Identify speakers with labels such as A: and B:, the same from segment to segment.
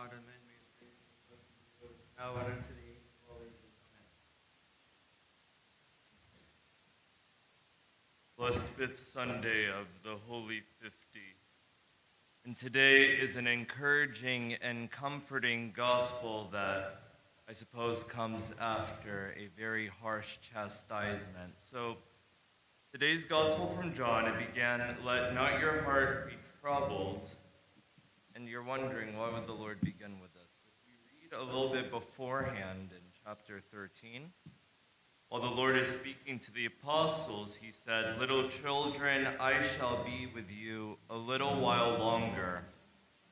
A: God, now and unto the.
B: Blessed fifth Sunday of the Holy Fifty. And today is an encouraging and comforting gospel that I suppose comes after a very harsh chastisement. So today's gospel from John, it began, Let not your heart be troubled. And you're wondering, why would the Lord begin with this? If we read a little bit beforehand in chapter 13, while the Lord is speaking to the apostles, he said, Little children, I shall be with you a little while longer.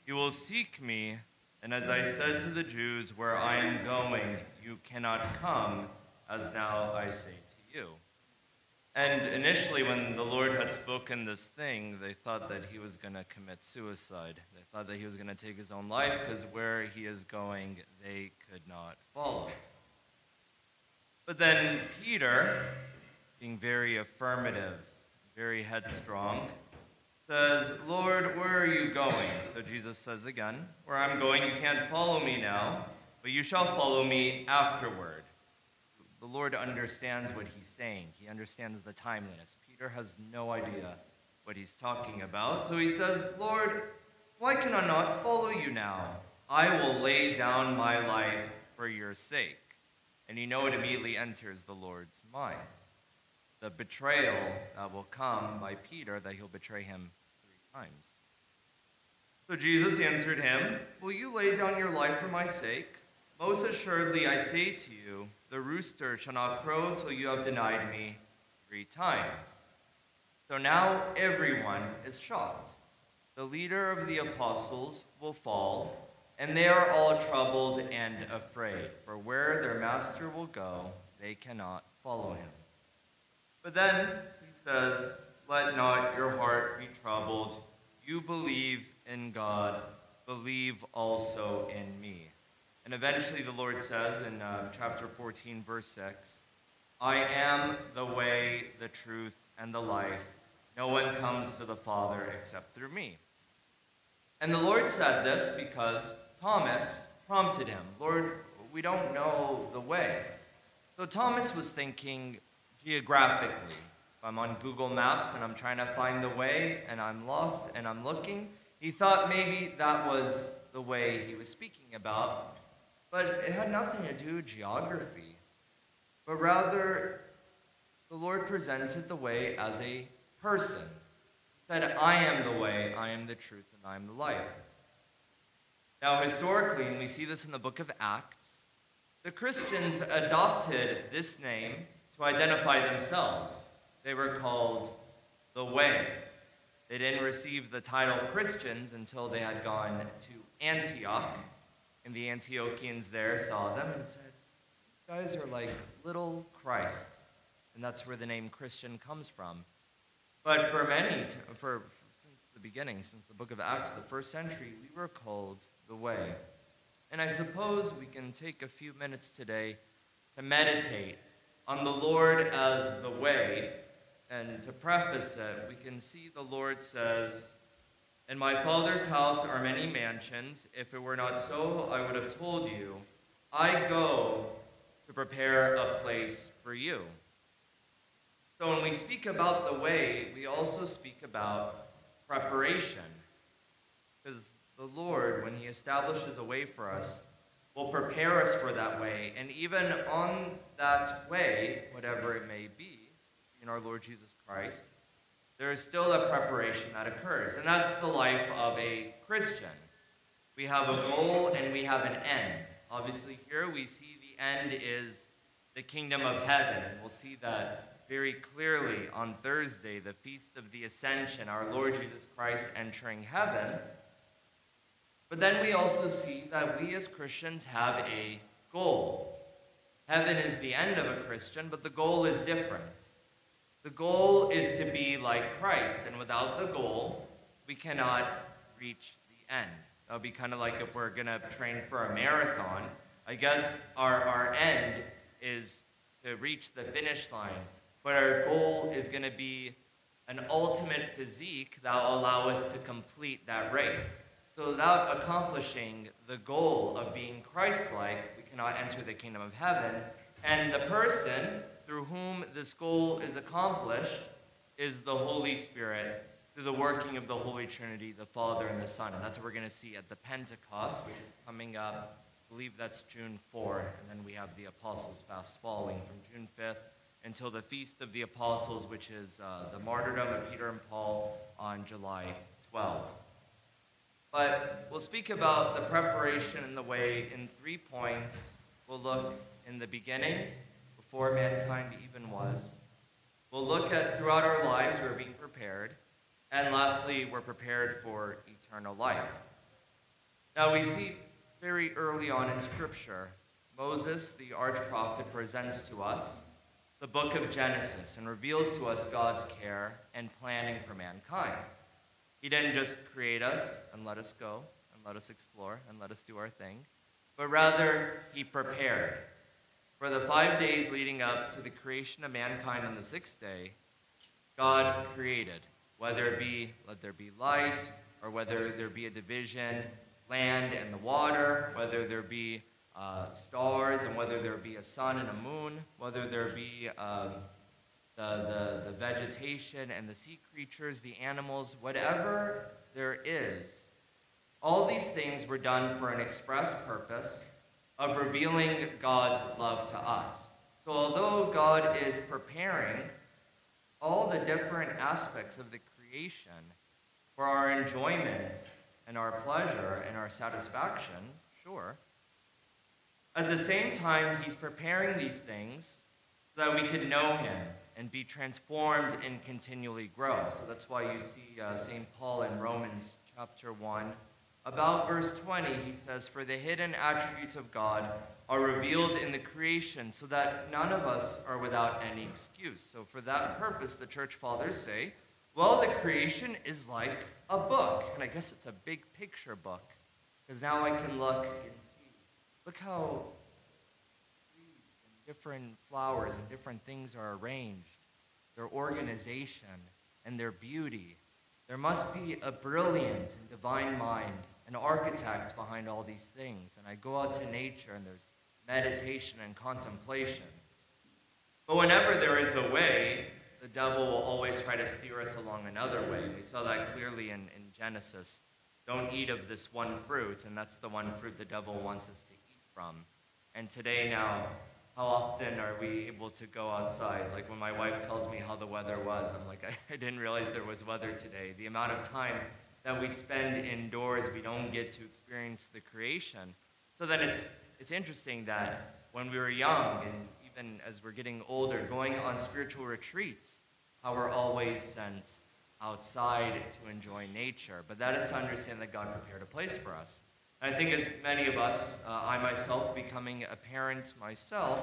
B: You will seek me, and as I said to the Jews, where I am going, you cannot come, as now I say to you. And initially, when the Lord had spoken this thing, they thought that he was going to commit suicide. They thought that he was going to take his own life because where he is going, they could not follow. But then Peter, being very affirmative, very headstrong, says, Lord, where are you going? So Jesus says again, Where I'm going, you can't follow me now, but you shall follow me afterward. The Lord understands what he's saying, he understands the timeliness. Peter has no idea what he's talking about. So he says, Lord, why can I not follow you now? I will lay down my life for your sake. And you know it immediately enters the Lord's mind. The betrayal that will come by Peter, that he'll betray him three times. So Jesus answered him, Will you lay down your life for my sake? Most assuredly, I say to you, the rooster shall not crow till you have denied me three times. So now everyone is shocked. The leader of the apostles will fall, and they are all troubled and afraid, for where their master will go, they cannot follow him. But then he says, Let not your heart be troubled. You believe in God, believe also in me. And eventually the Lord says in uh, chapter 14, verse 6, I am the way, the truth, and the life. No one comes to the Father except through me. And the Lord said this because Thomas prompted him, Lord, we don't know the way. So Thomas was thinking geographically. If I'm on Google Maps and I'm trying to find the way and I'm lost and I'm looking, he thought maybe that was the way he was speaking about. But it had nothing to do with geography, but rather the Lord presented the way as a person. He said, I am the way, I am the truth, and I am the life. Now, historically, and we see this in the book of Acts, the Christians adopted this name to identify themselves. They were called the Way. They didn't receive the title Christians until they had gone to Antioch, and the Antiochians there saw them and said, You guys are like little Christs. And that's where the name Christian comes from. But for many, for since the beginning, since the book of Acts, the first century, we were called the way. And I suppose we can take a few minutes today to meditate on the Lord as the way. And to preface it, we can see the Lord says, In my Father's house are many mansions. If it were not so, I would have told you. I go to prepare a place for you. So when we speak about the way, we also speak about preparation. Because the Lord, when He establishes a way for us, will prepare us for that way. And even on that way, whatever it may be, in our Lord Jesus Christ, there is still a preparation that occurs. And that's the life of a Christian. We have a goal and we have an end. Obviously, here we see the end is the kingdom of heaven. And we'll see that very clearly on Thursday, the Feast of the Ascension, our Lord Jesus Christ entering heaven. But then we also see that we as Christians have a goal. Heaven is the end of a Christian, but the goal is different. The goal is to be like Christ, and without the goal, we cannot reach the end. That would be kind of like if we're going to train for a marathon. I guess our, our end is to reach the finish line, but our goal is going to be an ultimate physique that will allow us to complete that race. So without accomplishing the goal of being Christ like, we cannot enter the kingdom of heaven. And the person through whom this goal is accomplished is the Holy Spirit through the working of the Holy Trinity, the Father and the Son. And that's what we're going to see at the Pentecost, which is coming up. I believe that's June 4. And then we have the Apostles' Fast following from June 5th until the Feast of the Apostles, which is uh, the martyrdom of Peter and Paul on July 12. But we'll speak about the preparation and the way in three points. We'll look in the beginning, before mankind even was. We'll look at throughout our lives, we're being prepared. And lastly, we're prepared for eternal life. Now, we see very early on in Scripture, Moses, the arch prophet, presents to us the book of Genesis and reveals to us God's care and planning for mankind. He didn't just create us and let us go and let us explore and let us do our thing, but rather, He prepared. For the five days leading up to the creation of mankind on the sixth day, God created, whether it be let there be light, or whether there be a division, land and the water, whether there be uh, stars, and whether there be a sun and a moon, whether there be um, the, the, the vegetation and the sea creatures, the animals, whatever there is. All these things were done for an express purpose of revealing God's love to us. So, although God is preparing all the different aspects of the creation for our enjoyment and our pleasure and our satisfaction, sure, at the same time, He's preparing these things so that we could know Him and be transformed and continually grow. So that's why you see uh, St. Paul in Romans chapter 1. About verse 20, he says, For the hidden attributes of God are revealed in the creation, so that none of us are without any excuse. So, for that purpose, the church fathers say, Well, the creation is like a book. And I guess it's a big picture book, because now I can look and see. Look how different flowers and different things are arranged, their organization and their beauty. There must be a brilliant and divine mind, an architect behind all these things. And I go out to nature and there's meditation and contemplation. But whenever there is a way, the devil will always try to steer us along another way. We saw that clearly in, in Genesis. Don't eat of this one fruit, and that's the one fruit the devil wants us to eat from. And today, now, how often are we able to go outside? Like when my wife tells me how the weather was, I'm like, I, I didn't realize there was weather today. The amount of time that we spend indoors, we don't get to experience the creation. So then it's, it's interesting that when we were young and even as we're getting older, going on spiritual retreats, how we're always sent outside to enjoy nature. But that is to understand that God prepared a place for us. I think as many of us, uh, I myself becoming a parent myself,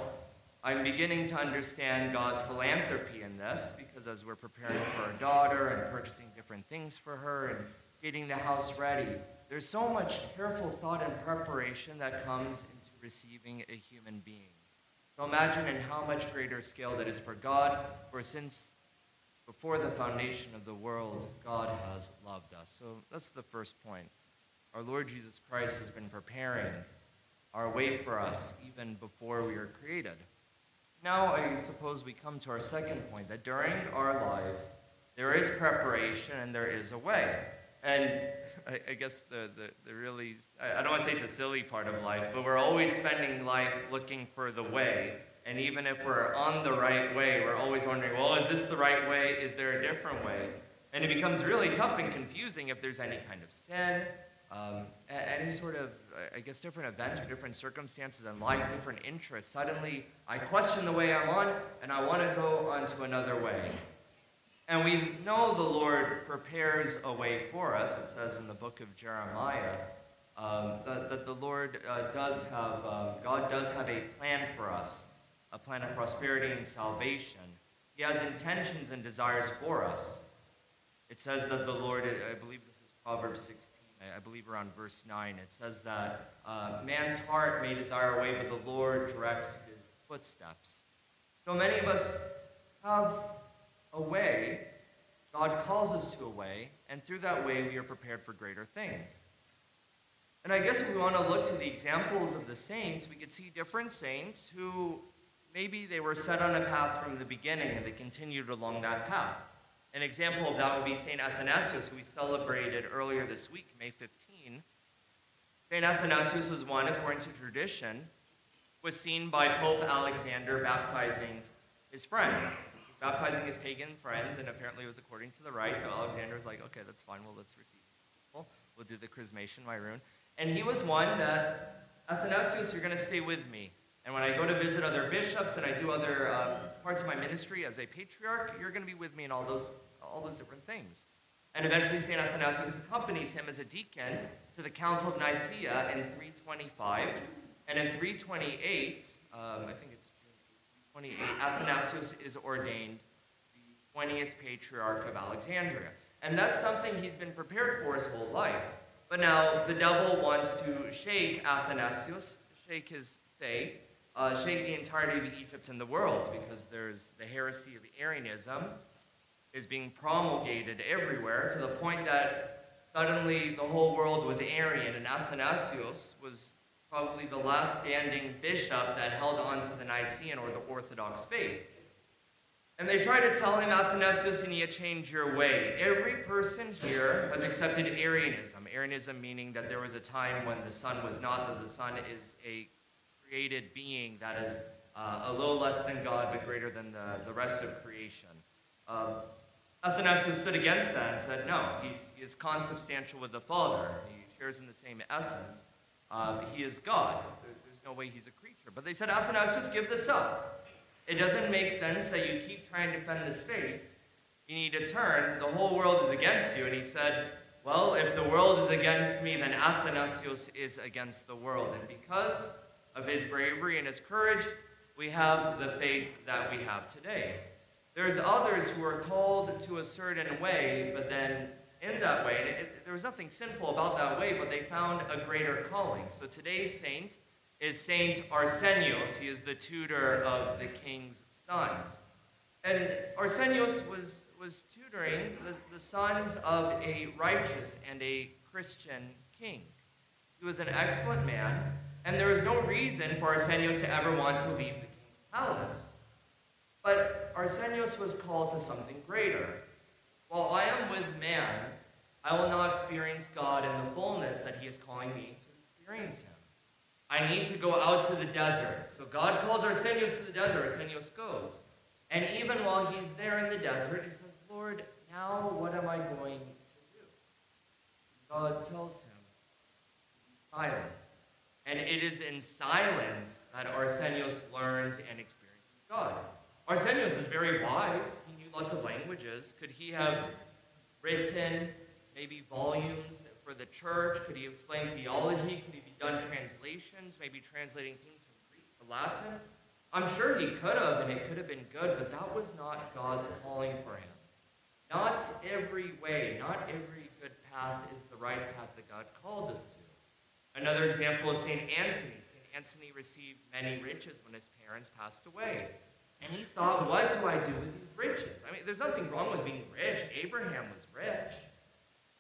B: I'm beginning to understand God's philanthropy in this because as we're preparing for our daughter and purchasing different things for her and getting the house ready, there's so much careful thought and preparation that comes into receiving a human being. So imagine in how much greater scale that is for God, for since before the foundation of the world, God has loved us. So that's the first point our Lord Jesus Christ has been preparing our way for us even before we were created. Now, I suppose we come to our second point that during our lives, there is preparation and there is a way. And I, I guess the, the, the really, I, don't want to say it's a silly part of life, but we're always spending life looking for the way. And even if we're on the right way, we're always wondering, well, is this the right way? Is there a different way? And it becomes really tough and confusing if there's any kind of sin um, any sort of, I guess, different events or different circumstances in life, different interests. Suddenly, I question the way I'm on, and I want to go onto another way. And we know the Lord prepares a way for us. It says in the book of Jeremiah um, that, that, the Lord uh, does have, um, God does have a plan for us, a plan of prosperity and salvation. He has intentions and desires for us. It says that the Lord, I believe this is Proverbs 16. I believe around verse 9, it says that uh, man's heart may desire a way, but the Lord directs his footsteps. So many of us have a way, God calls us to a way, and through that way we are prepared for greater things. And I guess if we want to look to the examples of the saints, we could see different saints who maybe they were set on a path from the beginning and they continued along that path. An example of that would be St. Athanasius, who we celebrated earlier this week, May 15. St. Athanasius was one, according to tradition, was seen by Pope Alexander baptizing his friends, baptizing his pagan friends, and apparently it was according to the rite. So Alexander was like, okay, that's fine. Well, let's receive people. We'll do the chrismation, Myroon. And he was one that, Athanasius, you're going to stay with me. And when I go to visit other bishops and I do other uh, parts of my ministry as a patriarch, you're going to be with me in all those, all those different things. And eventually, St. Athanasius accompanies him as a deacon to the Council of Nicaea in 325. And in 328, um, I think 28, Athanasius is ordained the 20th Patriarch of Alexandria. And that's something he's been prepared for his whole life. But now the devil wants to shake Athanasius, shake his faith, uh, shake the entirety of Egypt and the world because there's the heresy of Arianism is being promulgated everywhere to the point that suddenly the whole world was Arian and Athanasius was probably the last standing bishop that held on to the Nicene or the Orthodox faith. And they try to tell him, Athanasius, you need to change your way. Every person here has accepted Arianism. Arianism meaning that there was a time when the Son was not, that the Son is a created being that is uh, a little less than God but greater than the, the rest of creation. Um, Athanasius stood against that and said, no, he, he, is consubstantial with the Father. He shares in the same essence. Um, he is God. there's no way he's a creature. But they said, Athanasius, give this up. It doesn't make sense that you keep trying to defend this faith. You need to turn. The whole world is against you. And he said, well, if the world is against me, then Athanasius is against the world. And because of his bravery and his courage, we have the faith that we have today. There's others who are called to a certain way, but then in that way, and it, there was nothing sinful about that way, but they found a greater calling. So today's saint is Saint Arsenios. He is the tutor of the king's sons. And Arsenios was, was tutoring the, the sons of a righteous and a Christian king. He was an excellent man, and there was no reason for Arsenios to ever want to leave the king's palace. But Arsenios was called to something greater. While I am with man, I will now experience God in the fullness that he is calling me to experience him. I need to go out to the desert. So God calls Arsenios to the desert. Arsenios goes. And even while he's there in the desert, he says, Lord, now what am I going to do? God tells him, silent. And it is in silence that Arsenios learns and experiences God. Arsenios is very wise. He knew lots of languages. Could he have written maybe volumes for the church? Could he explain theology? Could he be done translations, maybe translating things from Greek to Latin? I'm sure he could have, and it could have been good, but that was not God's calling for him. Not every way, not every good path is the right path that God called us to. Another example is St. Anthony. St. Anthony received many riches when his parents passed away. And he thought, what do I do with these riches? I mean, there's nothing wrong with being rich. Abraham was rich.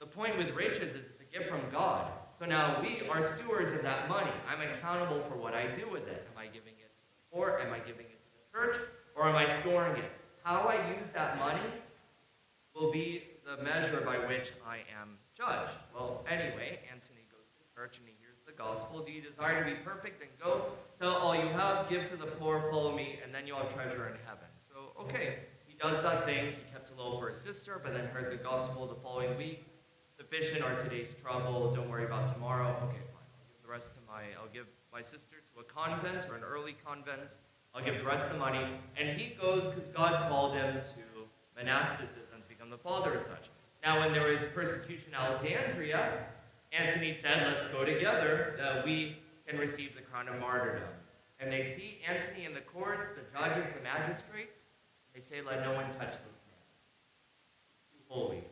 B: The point with riches is it's a gift from God. So now we are stewards of that money. I'm accountable for what I do with it. Am I giving it to the poor? Am I giving it to the church? Or am I storing it? How I use that money will be the measure by which I am judged. Well, anyway, Anthony goes to church and he hears the gospel. Do you desire to be perfect? Then go, sell all you have, give to the poor, follow me, and then you'll have treasure in heaven. So, okay, he does that thing. He kept a little for his sister, but then heard the gospel the following week. Sufficient are today's trouble. Don't worry about tomorrow. Okay, fine. I'll give the rest to my, I'll give my sister to a convent or an early convent. I'll give the rest of the money. And he goes because God called him to monasticism to become the father of such. Now, when there was persecution in Alexandria, Antony said, let's go together, that we can receive the crown of martyrdom. And they see Antony in the courts, the judges, the magistrates. They say, let no one touch this man. Too holy.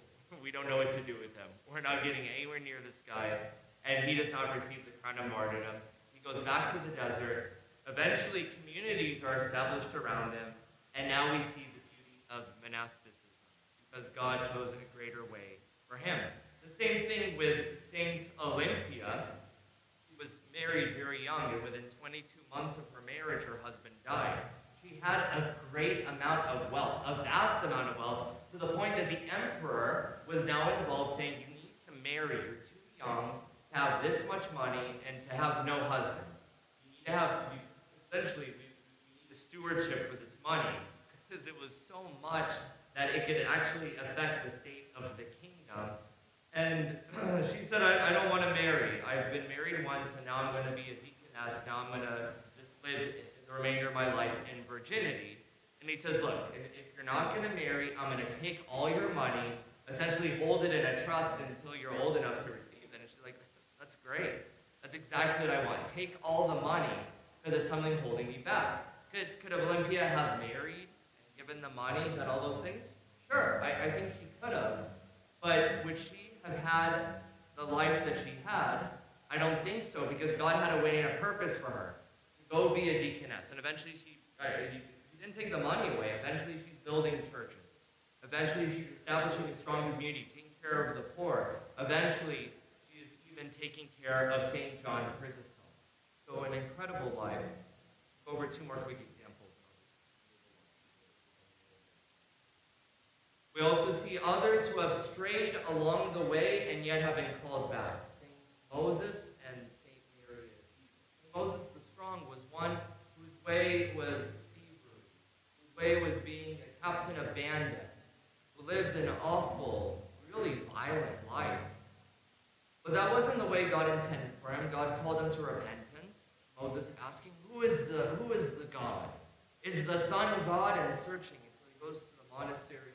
B: We don't know what to do with him. We're not getting anywhere near this guy. And he does not receive the crown of martyrdom. He goes back to the desert. Eventually, communities are established around him. And now we see the beauty of monasticism because God chose a greater way for him. The same thing with Saint Olympia. She was married very young, and within 22 months of her marriage, her husband died. She had a great amount of wealth, a vast amount of wealth, to the point that the emperor was now involved saying, you need to marry, you're too young to have this much money and to have no husband. You need to have, you, essentially, we, need stewardship for this money, because it was so much that it could actually affect the state of the kingdom. And she said, I, I don't want to marry. I've been married once, and now I'm going to be a deaconess. Now I'm going to just live the remainder of my life in virginity. And he says, Look, if, if you're not going to marry, I'm going to take all your money, essentially hold it in a trust until you're old enough to receive it. And she's like, That's great. That's exactly what I want. Take all the money because it's something holding me back. Could, could Olympia have married and given the money, done all those things? Sure, I, I think she could have. But would she have had the life that she had? I don't think so, because God had a way and a purpose for her to go be a deaconess. And eventually she, he didn't take the money away. Eventually she's building churches. Eventually she's establishing a strong community, taking care of the poor. Eventually she's even taking care of St. John Chrysostom. So an incredible life. Over two more quick examples. We also see others who have strayed along the way and yet have been called back. Saint Moses and Saint Mary. Moses the Strong was one whose way was thievery, whose way was being a captain of bandits, lived an awful, really violent life. But that wasn't the way God intended for him. God called him to repentance. Moses asking, Who is the who is the God? Is the Son God? And searching until he goes to the monastery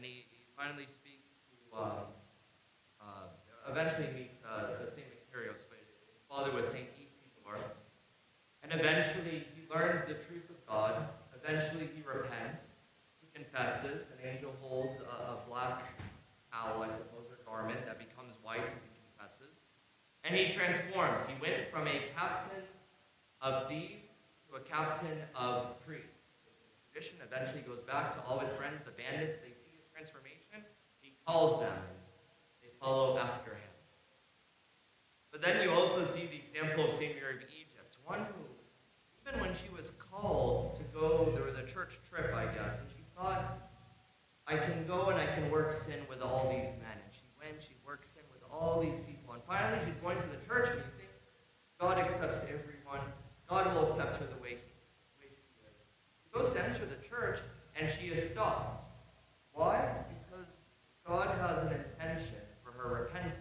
B: and he, he finally speaks to, uh, uh, eventually meets uh, St. Macarius, but his father was St. Isidore. And eventually he learns the truth of God. Eventually he repents. Confesses. An angel holds a, a black cowl, I suppose, or garment that becomes white as he confesses. And he transforms. He went from a captain of thieves to a captain of priests. Tradition eventually goes back to all his friends, the bandits. They see his transformation, he calls them. They follow after him. But then you also see the example of St. Mary of Egypt, one who, even when she was called to go, there was a church trip, I guess, thought, I can go and I can work sin with all these men. And she went, she worked sin with all these people. And finally, she's going to the church, and you think, God accepts everyone. God will accept her the way, he, is. She goes to enter the church, and she is stopped. Why? Because God has an intention for her repentance.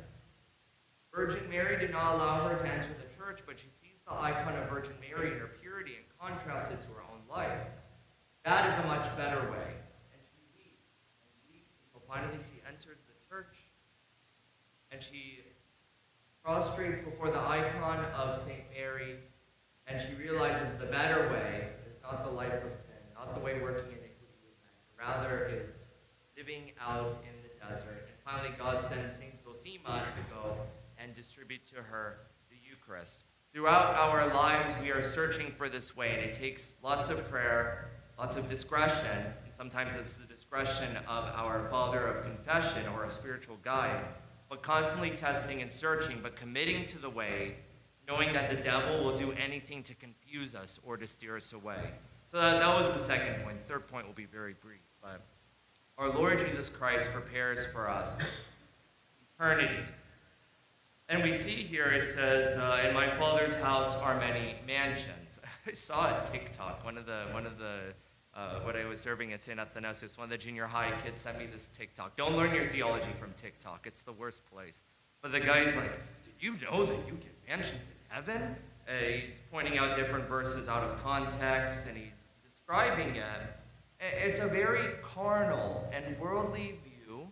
B: Virgin Mary did not allow her to enter the church, but she sees the icon of Virgin Mary and her purity and contrasts it to her own life. That is a much better way. And she weeps and weeps until finally she enters the church and she prostrates before the icon of St. Mary and she realizes the better way is not the life of sin, not the way working iniquity with men, rather is living out in the desert. And finally, God sends St. Zosima to go and distribute to her the Eucharist. Throughout our lives, we are searching for this way, and it takes lots of prayer, lots of discretion, and sometimes it's the discretion of our Father of Confession or a spiritual guide, but constantly testing and searching, but committing to the way, knowing that the devil will do anything to confuse us or to steer us away. So that, that was the second point. The third point will be very brief, but our Lord Jesus Christ prepares for us eternity. And we see here it says, uh, "In my Father's house are many mansions." I saw a TikTok. One of the one of the uh, when I was serving at St. Athanasius, one of the junior high kids sent me this TikTok. Don't learn your theology from TikTok. It's the worst place. But the guy's like, "Did you know that you get mansions in heaven?" Uh, he's pointing out different verses out of context, and he's describing it. It's a very carnal and worldly view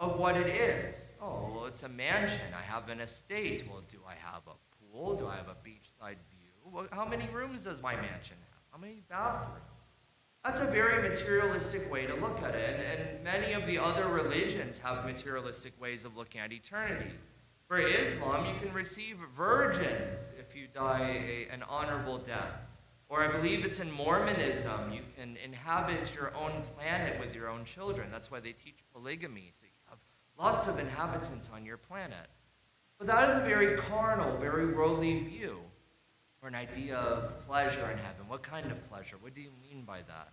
B: of what it is. Oh, well, it's a mansion. I have an estate. Well, do I have a pool? Do I have a beachside view? Well, how many rooms does my mansion have? How many bathrooms? That's a very materialistic way to look at it. And, many of the other religions have materialistic ways of looking at eternity. For Islam, you can receive virgins if you die a, an honorable death. Or I believe it's in Mormonism, you can inhabit your own planet with your own children. That's why they teach polygamy, so you have lots of inhabitants on your planet. But that is a very carnal, very worldly view. Or an idea of pleasure in heaven. What kind of pleasure? What do you mean by that?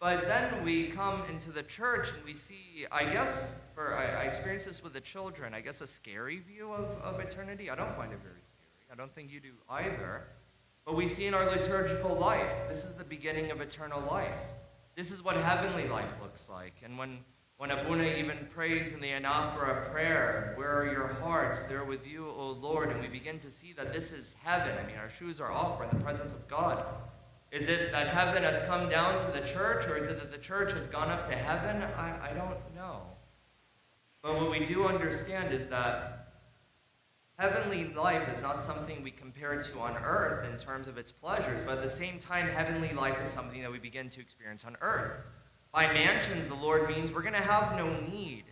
B: But then we come into the church and we see, I guess, for I, I experience this with the children, I guess a scary view of, of eternity. I don't find it very scary. I don't think you do either. But we see in our liturgical life, this is the beginning of eternal life. This is what heavenly life looks like. And when, when Abuna even prays in the anaphora prayer, where are your hearts? They're with you, O Lord. And we begin to see that this is heaven. I mean, our shoes are off. We're in the presence of God. Is it that heaven has come down to the church, or is it that the church has gone up to heaven? I, I don't know. But what we do understand is that heavenly life is not something we compare to on earth in terms of its pleasures, but at the same time, heavenly life is something that we begin to experience on earth. By mansions, the Lord means we're going to have no need,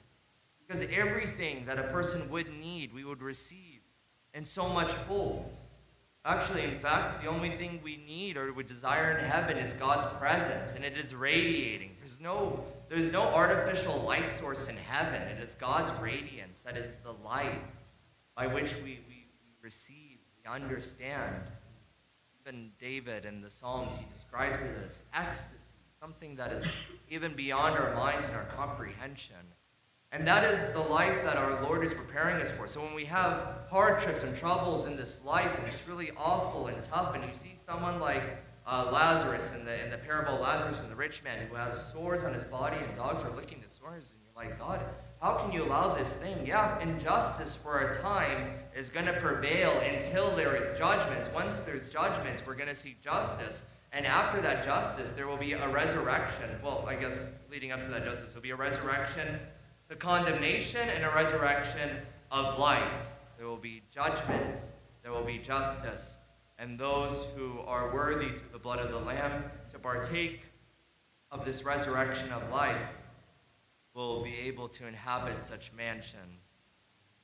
B: because everything that a person would need, we would receive in so much fold. Actually, in fact, the only thing we need or would desire in heaven is God's presence, and it is radiating. There's no, there's no artificial light source in heaven. It is God's radiance that is the light by which we, we, we receive, we understand. Even David in the Psalms, he describes it as ecstasy, something that is even beyond our minds and our comprehension. And that is the life that our Lord is preparing us for. So when we have hardships and troubles in this life, and it's really awful and tough, and you see someone like uh, Lazarus in the, in the parable of Lazarus and the rich man who has sores on his body and dogs are licking the sores, and you're like, God, how can you allow this thing? Yeah, injustice for a time is going to prevail until there is judgment. Once there's judgment, we're going to see justice. And after that justice, there will be a resurrection. Well, I guess leading up to that justice, there'll be a resurrection the condemnation and a resurrection of life. There will be judgment, there will be justice, and those who are worthy through the blood of the Lamb to partake of this resurrection of life will be able to inhabit such mansions.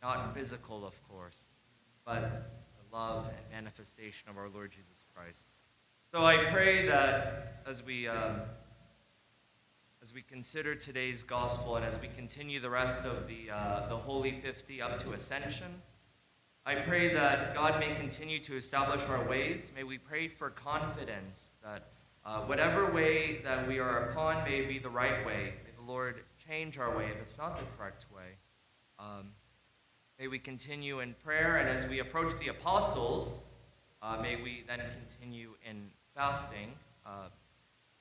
B: Not physical, of course, but the love and manifestation of our Lord Jesus Christ. So I pray that as we. Um, as we consider today's gospel and as we continue the rest of the, uh, the Holy 50 up to Ascension, I pray that God may continue to establish our ways. May we pray for confidence that uh, whatever way that we are upon may be the right way. May the Lord change our way if it's not the correct way. Um, may we continue in prayer, and as we approach the apostles, uh, may we then continue in fasting. Uh,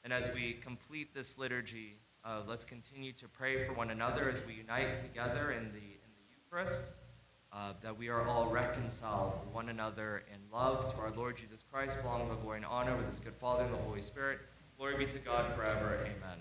B: and as we complete this liturgy, uh, let's continue to pray for one another as we unite together in the, in the Eucharist, uh, that we are all reconciled to one another in love to our Lord Jesus Christ, belongs all glory and honor with his good Father and the Holy Spirit. Glory be to God forever. Amen.